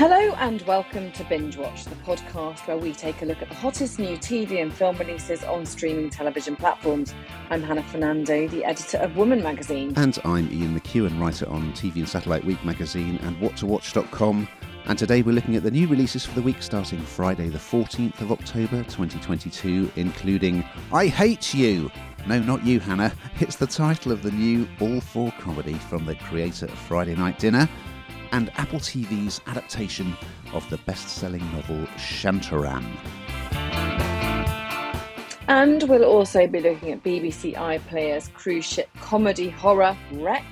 Hello and welcome to Binge Watch, the podcast where we take a look at the hottest new TV and film releases on streaming television platforms. I'm Hannah Fernando, the editor of Woman magazine. And I'm Ian McEwan, writer on TV and Satellite Week magazine and whattowatch.com. And today we're looking at the new releases for the week starting Friday, the 14th of October 2022, including I Hate You. No, not you, Hannah. It's the title of the new All 4 comedy from the creator of Friday Night Dinner and Apple TV's adaptation of the best selling novel Shantaram. And we'll also be looking at BBC iPlayer's cruise ship comedy horror Wreck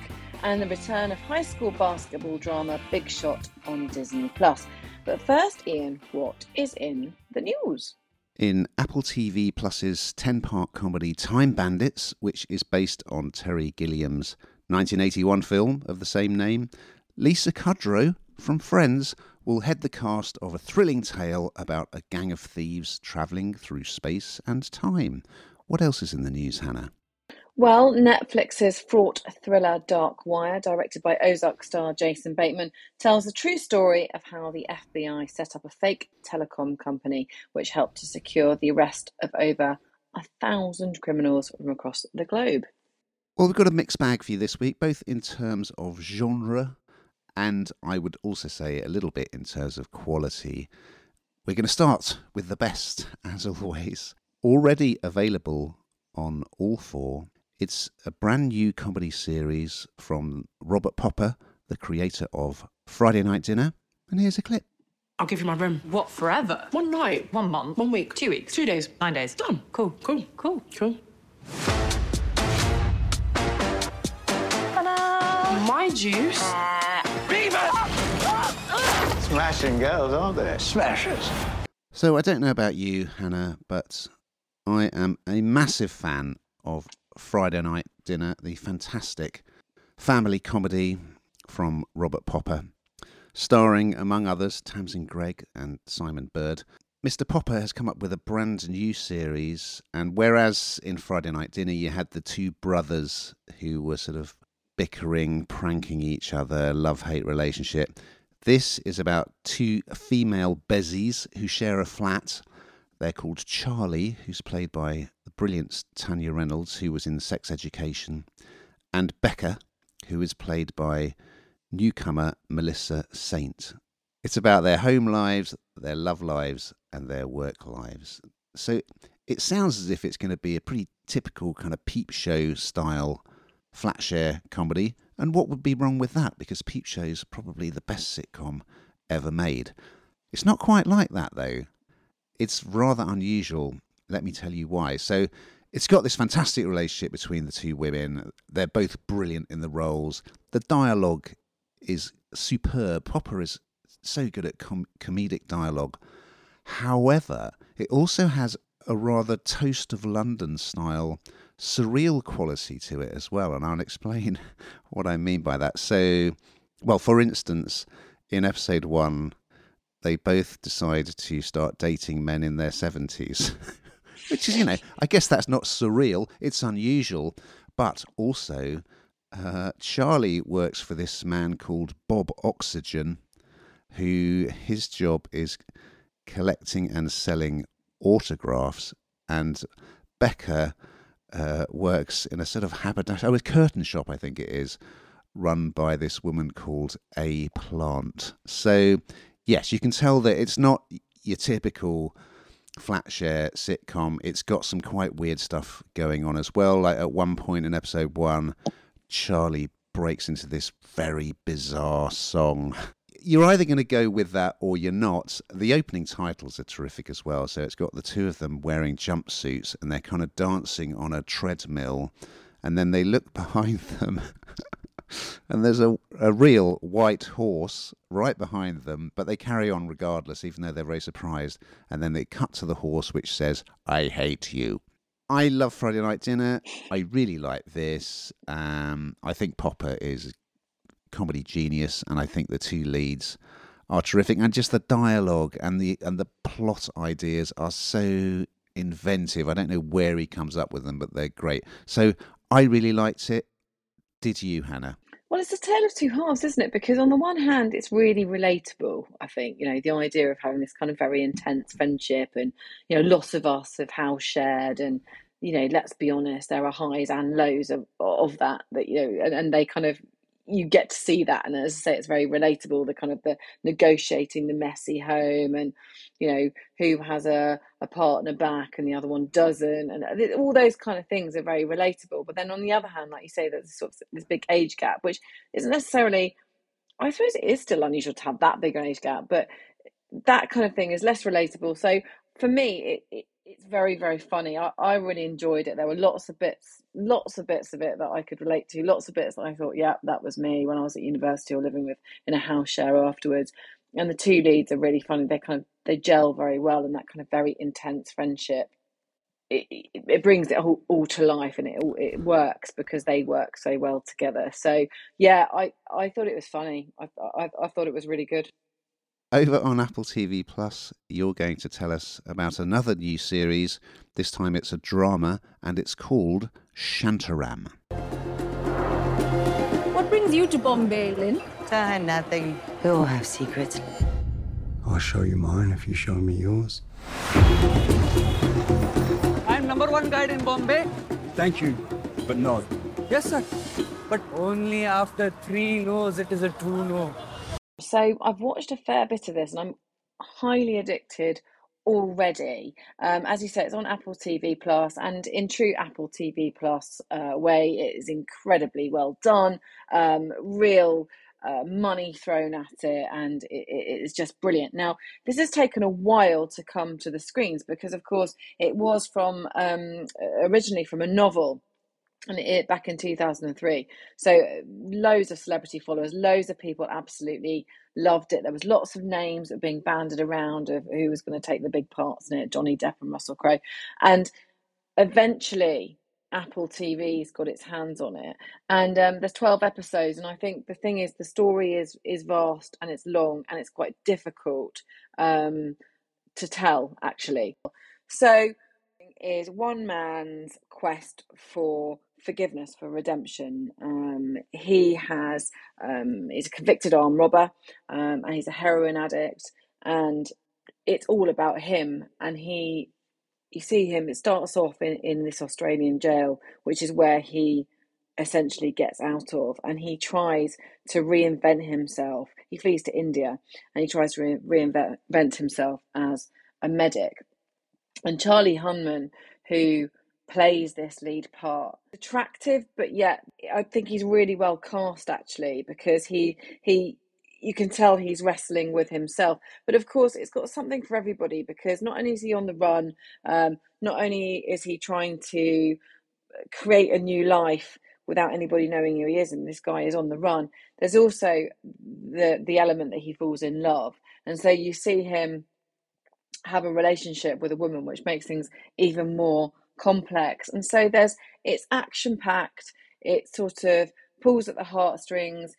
and the return of high school basketball drama Big Shot on Disney Plus. But first, Ian, what is in the news? In Apple TV Plus's 10 part comedy Time Bandits, which is based on Terry Gilliam's 1981 film of the same name, Lisa Kudrow from Friends will head the cast of a thrilling tale about a gang of thieves travelling through space and time. What else is in the news, Hannah? Well, Netflix's fraught thriller Dark Wire, directed by Ozark star Jason Bateman, tells the true story of how the FBI set up a fake telecom company which helped to secure the arrest of over a thousand criminals from across the globe. Well, we've got a mixed bag for you this week, both in terms of genre and I would also say a little bit in terms of quality. We're going to start with the best, as always. Already available on all four, it's a brand new comedy series from Robert Popper, the creator of Friday Night Dinner. And here's a clip. I'll give you my room. What, forever? One night. One month? One week. Two weeks? Two days. Nine days? Done. Cool. Cool. Cool. Cool. Ta-da! My juice. Smashing girls, aren't they? Smashers. So I don't know about you, Hannah, but I am a massive fan of Friday Night Dinner, the fantastic family comedy from Robert Popper, starring, among others, Tamsin Greig and Simon Bird. Mr. Popper has come up with a brand new series, and whereas in Friday Night Dinner you had the two brothers who were sort of bickering, pranking each other, love hate relationship, this is about two female bezies who share a flat. They're called Charlie, who's played by the brilliant Tanya Reynolds, who was in Sex Education, and Becca, who is played by newcomer Melissa Saint. It's about their home lives, their love lives, and their work lives. So it sounds as if it's going to be a pretty typical kind of peep show style flat share comedy. And what would be wrong with that? Because Peep Show is probably the best sitcom ever made. It's not quite like that, though. It's rather unusual. Let me tell you why. So, it's got this fantastic relationship between the two women. They're both brilliant in the roles. The dialogue is superb. Popper is so good at com- comedic dialogue. However, it also has a rather Toast of London style surreal quality to it as well. And I'll explain what I mean by that. So, well, for instance, in episode one, they both decide to start dating men in their 70s, which is, you know, I guess that's not surreal, it's unusual, but also. Uh, Charlie works for this man called Bob Oxygen, who his job is collecting and selling autographs, and Becca uh, works in a sort of haberdashery, oh, a curtain shop, I think it is, run by this woman called A Plant. So, yes, you can tell that it's not your typical flat share sitcom. It's got some quite weird stuff going on as well. Like at one point in episode one, Charlie breaks into this very bizarre song you're either going to go with that or you're not. The opening titles are terrific as well. So it's got the two of them wearing jumpsuits and they're kind of dancing on a treadmill. And then they look behind them and there's a, a real white horse right behind them, but they carry on regardless, even though they're very surprised. And then they cut to the horse, which says, I hate you. I love Friday Night Dinner. I really like this. Um, I think Popper is comedy genius, and I think the two leads are terrific, and just the dialogue and the and the plot ideas are so inventive. I don't know where he comes up with them, but they're great. So I really liked it. Did you, Hannah? Well, it's a tale of two halves, isn't it? Because on the one hand, it's really relatable. I think you know the idea of having this kind of very intense friendship, and you know, lots of us have house shared, and you know, let's be honest, there are highs and lows of of that. That you know, and, and they kind of you get to see that and as i say it's very relatable the kind of the negotiating the messy home and you know who has a, a partner back and the other one doesn't and uh, all those kind of things are very relatable. But then on the other hand like you say there's sort of this big age gap which isn't necessarily i suppose it is still unusual to have that big an age gap but that kind of thing is less relatable. So for me it, it it's very very funny. I, I really enjoyed it. There were lots of bits lots of bits of it that i could relate to lots of bits that i thought yeah that was me when i was at university or living with in a house share afterwards. And the two leads are really funny. They kind of they gel very well in that kind of very intense friendship. It, it, brings it all, all, to life and it it works because they work so well together. So yeah i i thought it was funny. I i, I thought it was really good over on Apple TV Plus, you're going to tell us about another new series. This time it's a drama and it's called Shantaram. What brings you to Bombay, Lynn? Uh, nothing. We all have secrets. I'll show you mine if you show me yours. I'm number one guide in Bombay. Thank you, but no. Yes, sir. But only after three no's it is a true no. So I've watched a fair bit of this and I'm highly addicted already. Um, as you say, it's on Apple TV Plus, and in true Apple TV Plus uh, way, it is incredibly well done. Um, real. Uh, money thrown at it, and it, it is just brilliant. Now, this has taken a while to come to the screens because, of course, it was from um, originally from a novel and it back in 2003 so loads of celebrity followers loads of people absolutely loved it. There was lots of names that being banded around of who was going to take the big parts in it johnny depp and russell crowe. And eventually apple tv's got its hands on it. And um, there's 12 episodes and i think the thing is the story is is vast and it's long and it's quite difficult um, to tell actually. So is one man's quest for forgiveness, for redemption. Um, he has um, he's a convicted armed robber, um, and he's a heroin addict, and it's all about him. And he, you see him. It starts off in in this Australian jail, which is where he essentially gets out of and he tries to reinvent himself he flees to india and he tries to re- reinvent himself as a medic and charlie hunnam who plays this lead part. Attractive, but yet I think he's really well cast actually because he he you can tell he's wrestling with himself. But of course, it's got something for everybody because not only is he on the run, um, not only is he trying to create a new life without anybody knowing who he is, and this guy is on the run. There's also the the element that he falls in love, and so you see him have a relationship with a woman, which makes things even more complex. And so there's it's action packed. It sort of pulls at the heartstrings.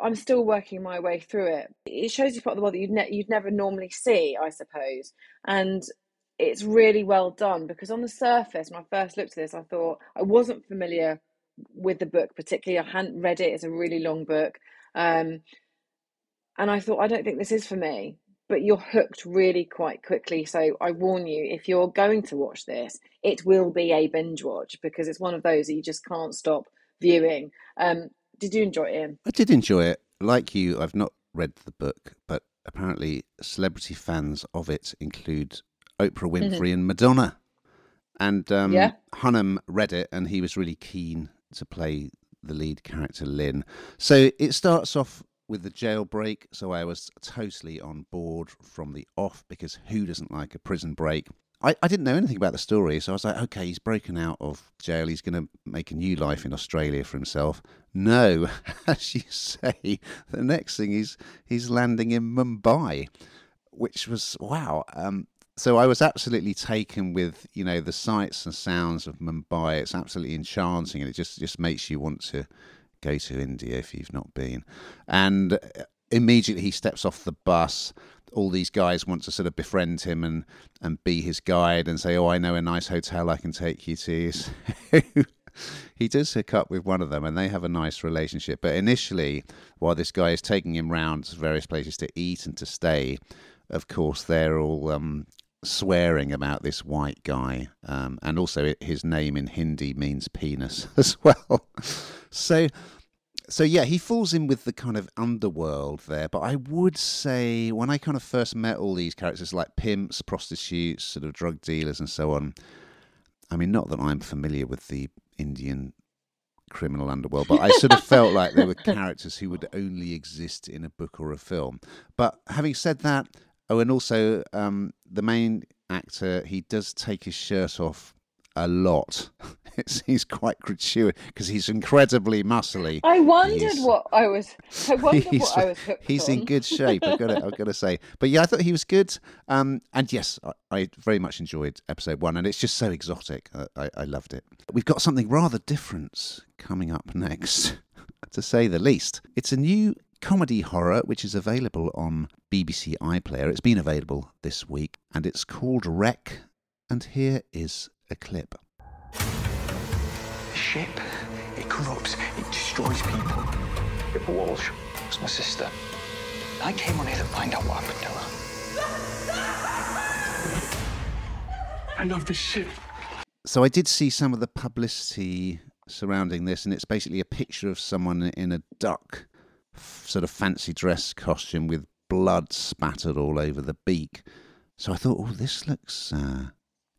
I'm still working my way through it. It shows you part of the world that you'd ne- you'd never normally see, I suppose, and it's really well done because on the surface, when I first looked at this, I thought I wasn't familiar with the book particularly. I hadn't read it; it's a really long book, um, and I thought I don't think this is for me but you're hooked really quite quickly. So I warn you, if you're going to watch this, it will be a binge watch because it's one of those that you just can't stop viewing. Um, did you enjoy it, Ian? I did enjoy it. Like you, I've not read the book, but apparently celebrity fans of it include Oprah mm-hmm. Winfrey and Madonna. And um, yeah. Hunnam read it and he was really keen to play the lead character, Lynn. So it starts off with the jailbreak, so I was totally on board from the off because who doesn't like a prison break? I, I didn't know anything about the story, so I was like, okay, he's broken out of jail. He's going to make a new life in Australia for himself. No, as you say, the next thing is he's landing in Mumbai, which was wow. Um, so I was absolutely taken with you know the sights and sounds of Mumbai. It's absolutely enchanting, and it just just makes you want to go to India if you've not been. And immediately he steps off the bus. All these guys want to sort of befriend him and, and be his guide and say, Oh, I know a nice hotel I can take you to. he does hook up with one of them and they have a nice relationship. But initially, while this guy is taking him round to various places to eat and to stay, of course, they're all um, swearing about this white guy. Um, and also, his name in Hindi means penis as well. so so yeah, he falls in with the kind of underworld there. But I would say when I kind of first met all these characters, like pimps, prostitutes, sort of drug dealers, and so on. I mean, not that I'm familiar with the Indian criminal underworld, but I sort of felt like they were characters who would only exist in a book or a film. But having said that, oh, and also um, the main actor, he does take his shirt off a lot. It's, he's quite gratuitous because he's incredibly muscly. I wondered He's- what I was. I wondered he's, what I was he's on. in good shape. I've got to, I've got to say, but yeah, I thought he was good. Um, and yes, I, I very much enjoyed episode one, and it's just so exotic. I, I, I loved it. We've got something rather different coming up next, to say the least. It's a new comedy horror which is available on BBC iPlayer. It's been available this week, and it's called Wreck. And here is a clip. The ship, it corrupts, it destroys people. Pippa Walsh was my sister. I came on here to find out what happened to her. I love this ship. So I did see some of the publicity surrounding this, and it's basically a picture of someone in a duck sort of fancy dress costume with blood spattered all over the beak. So I thought, oh, this looks uh,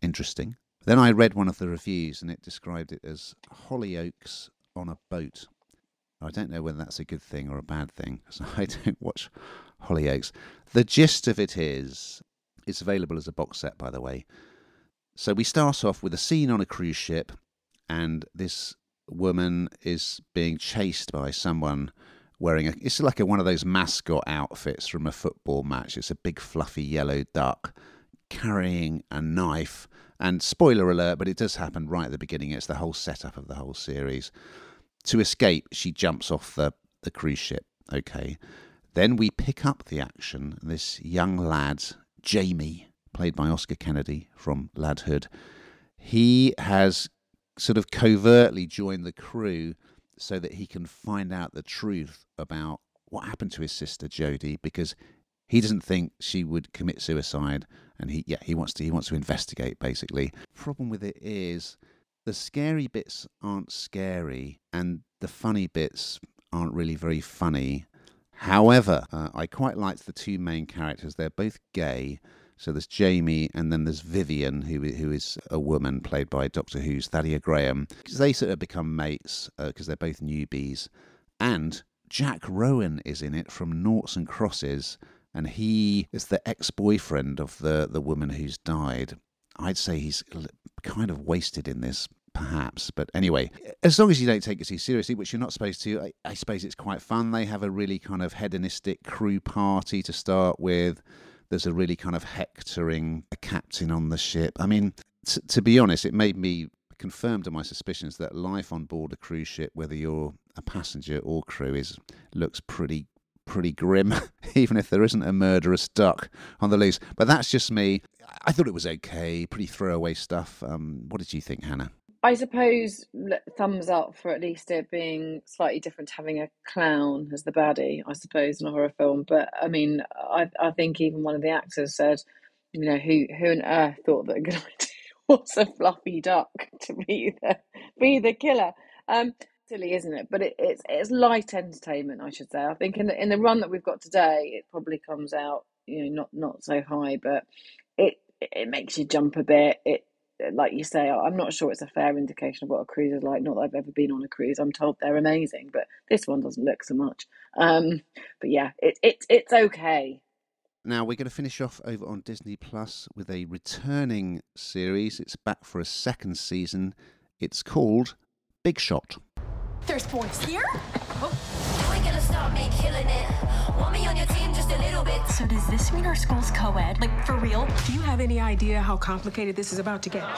interesting. Then I read one of the reviews, and it described it as Hollyoaks on a boat. I don't know whether that's a good thing or a bad thing, because I don't watch Hollyoaks. The gist of it is, it's available as a box set, by the way. So we start off with a scene on a cruise ship, and this woman is being chased by someone wearing a. It's like a, one of those mascot outfits from a football match. It's a big fluffy yellow duck carrying a knife. And spoiler alert, but it does happen right at the beginning. It's the whole setup of the whole series. To escape, she jumps off the, the cruise ship. Okay. Then we pick up the action. This young lad, Jamie, played by Oscar Kennedy from Ladhood, he has sort of covertly joined the crew so that he can find out the truth about what happened to his sister Jodie because he doesn't think she would commit suicide and he yeah he wants to he wants to investigate basically. Problem with it is the scary bits aren't scary and the funny bits aren't really very funny. However uh, i quite liked the two main characters. They're both gay so there's Jamie, and then there's Vivian, who who is a woman played by Doctor Who's Thaddea Graham. They sort of become mates uh, because they're both newbies, and Jack Rowan is in it from Noughts and Crosses, and he is the ex-boyfriend of the the woman who's died. I'd say he's kind of wasted in this, perhaps. But anyway, as long as you don't take it too seriously, which you're not supposed to, I, I suppose it's quite fun. They have a really kind of hedonistic crew party to start with. There's a really kind of hectoring captain on the ship. I mean, t- to be honest, it made me confirmed my suspicions that life on board a cruise ship, whether you're a passenger or crew, is looks pretty pretty grim, even if there isn't a murderous duck on the loose. But that's just me. I thought it was okay, pretty throwaway stuff. Um, what did you think, Hannah? I suppose thumbs up for at least it being slightly different, to having a clown as the baddie, I suppose, in a horror film. But I mean, I I think even one of the actors said, you know, who who on earth thought that a good idea was a fluffy duck to be the be the killer? Um, silly, isn't it? But it, it's it's light entertainment, I should say. I think in the in the run that we've got today, it probably comes out, you know, not not so high, but it it makes you jump a bit. It like you say, I'm not sure it's a fair indication of what a cruise is like. Not that I've ever been on a cruise. I'm told they're amazing, but this one doesn't look so much. Um, but yeah, it, it it's okay. Now we're going to finish off over on Disney Plus with a returning series. It's back for a second season. It's called Big Shot. There's boys here? So does this mean our school's co-ed? Like, for real? Do you have any idea how complicated this is about to get?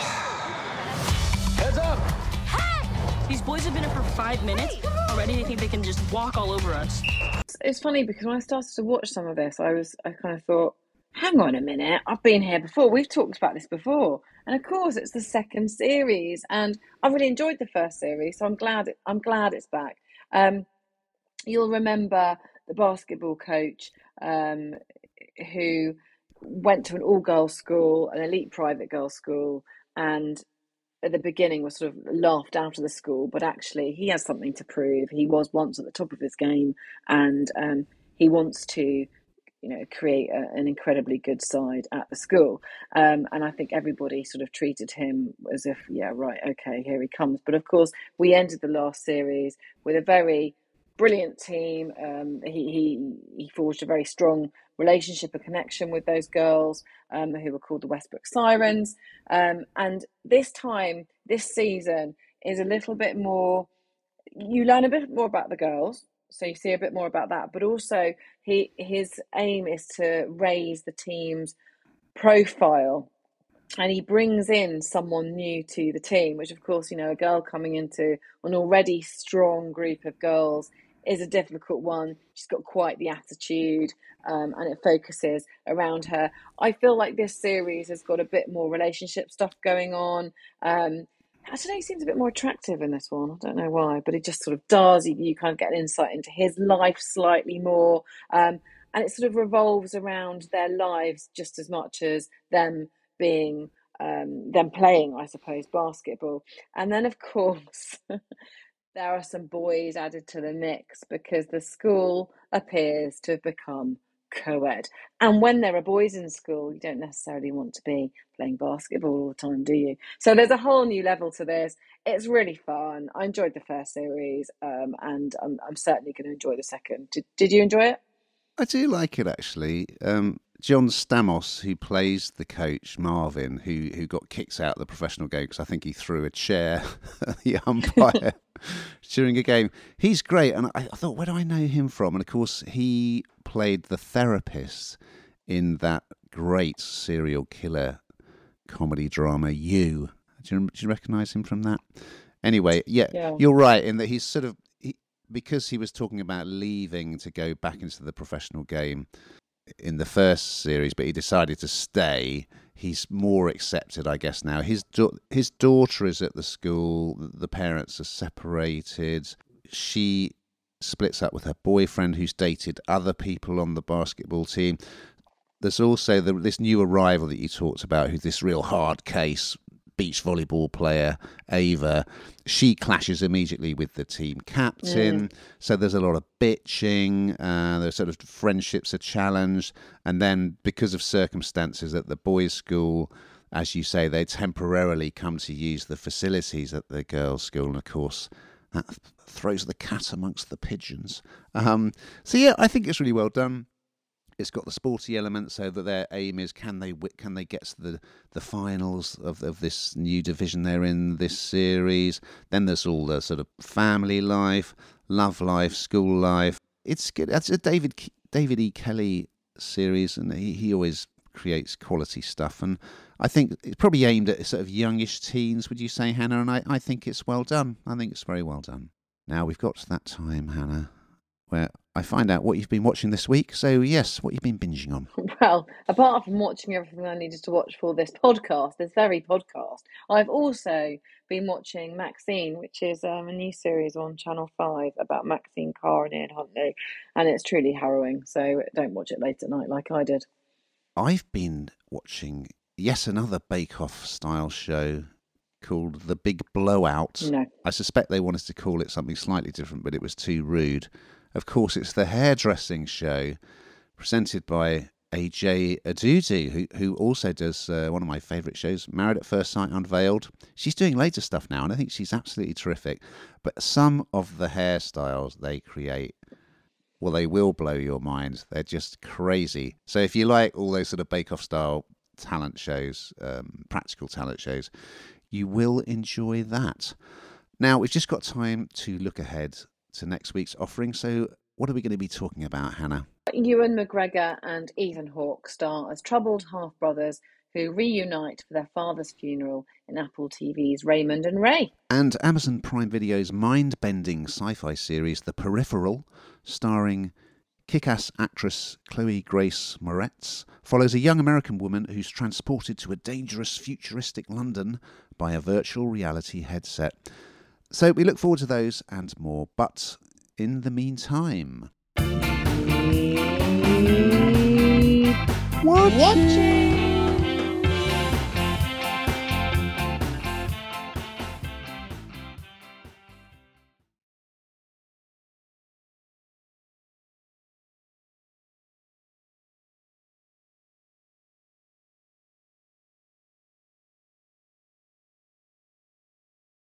Heads up! Hey! These boys have been here for five minutes. Already they think they can just walk all over us. It's, it's funny because when I started to watch some of this, I was I kind of thought, hang on a minute, I've been here before. We've talked about this before. And of course, it's the second series, and I really enjoyed the first series, so I'm glad it, I'm glad it's back. Um, you'll remember the basketball coach um, who went to an all girls school, an elite private girls school, and at the beginning was sort of laughed out of the school, but actually he has something to prove. He was once at the top of his game, and um, he wants to you know create a, an incredibly good side at the school um, and i think everybody sort of treated him as if yeah right okay here he comes but of course we ended the last series with a very brilliant team um, he, he he forged a very strong relationship and connection with those girls um, who were called the westbrook sirens um, and this time this season is a little bit more you learn a bit more about the girls so you see a bit more about that. But also, he his aim is to raise the team's profile, and he brings in someone new to the team. Which, of course, you know, a girl coming into an already strong group of girls is a difficult one. She's got quite the attitude, um, and it focuses around her. I feel like this series has got a bit more relationship stuff going on. Um, I don't know, he seems a bit more attractive in this one. I don't know why, but it just sort of does. You, you kind of get an insight into his life slightly more. Um, and it sort of revolves around their lives just as much as them being, um, them playing, I suppose, basketball. And then, of course, there are some boys added to the mix because the school appears to have become co-ed. And when there are boys in school you don't necessarily want to be playing basketball all the time do you? So there's a whole new level to this. It's really fun. I enjoyed the first series um, and I'm, I'm certainly going to enjoy the second. Did, did you enjoy it? I do like it actually. Um, John Stamos, who plays the coach Marvin, who who got kicked out of the professional game because I think he threw a chair at the umpire during a game. He's great, and I, I thought, where do I know him from? And of course, he played the therapist in that great serial killer comedy drama You. Do you, do you recognise him from that? Anyway, yeah, Yeah. you're right in that he's sort of he, because he was talking about leaving to go back into the professional game in the first series, but he decided to stay. He's more accepted, I guess now. His his daughter is at the school. The parents are separated. She splits up with her boyfriend, who's dated other people on the basketball team. There's also the, this new arrival that you talked about, who's this real hard case beach volleyball player, Ava. She clashes immediately with the team captain. So there's a lot of bitching. Uh, there's sort of friendships are challenged. And then because of circumstances at the boys' school, as you say, they temporarily come to use the facilities at the girls' school. And of course, that throws the cat amongst the pigeons. Um, so yeah, I think it's really well done. It's got the sporty element, so that their aim is can they can they get to the the finals of of this new division they're in this series. Then there's all the sort of family life, love life, school life. It's good. It's a David David E. Kelley series, and he, he always creates quality stuff. And I think it's probably aimed at sort of youngish teens. Would you say, Hannah? And I, I think it's well done. I think it's very well done. Now we've got to that time, Hannah, where I find out what you've been watching this week. So yes, what you've been binging on. Well, apart from watching everything I needed to watch for this podcast, this very podcast, I've also been watching Maxine, which is um, a new series on Channel 5 about Maxine Carr and Ian Huntley. And it's truly harrowing. So don't watch it late at night like I did. I've been watching yet another Bake Off style show called The Big Blowout. No. I suspect they wanted to call it something slightly different, but it was too rude. Of course, it's the hairdressing show presented by AJ Odudu, who who also does uh, one of my favourite shows, Married at First Sight Unveiled. She's doing later stuff now, and I think she's absolutely terrific. But some of the hairstyles they create, well, they will blow your mind. They're just crazy. So if you like all those sort of Bake Off style talent shows, um, practical talent shows, you will enjoy that. Now we've just got time to look ahead to next week's offering. So what are we going to be talking about, Hannah? Ewan McGregor and Ethan Hawke star as troubled half brothers who reunite for their father's funeral in Apple TV's Raymond and Ray. And Amazon Prime Video's mind bending sci fi series, The Peripheral, starring Kick ass actress Chloe Grace Moretz follows a young American woman who's transported to a dangerous futuristic London by a virtual reality headset. So we look forward to those and more, but in the meantime. Watching.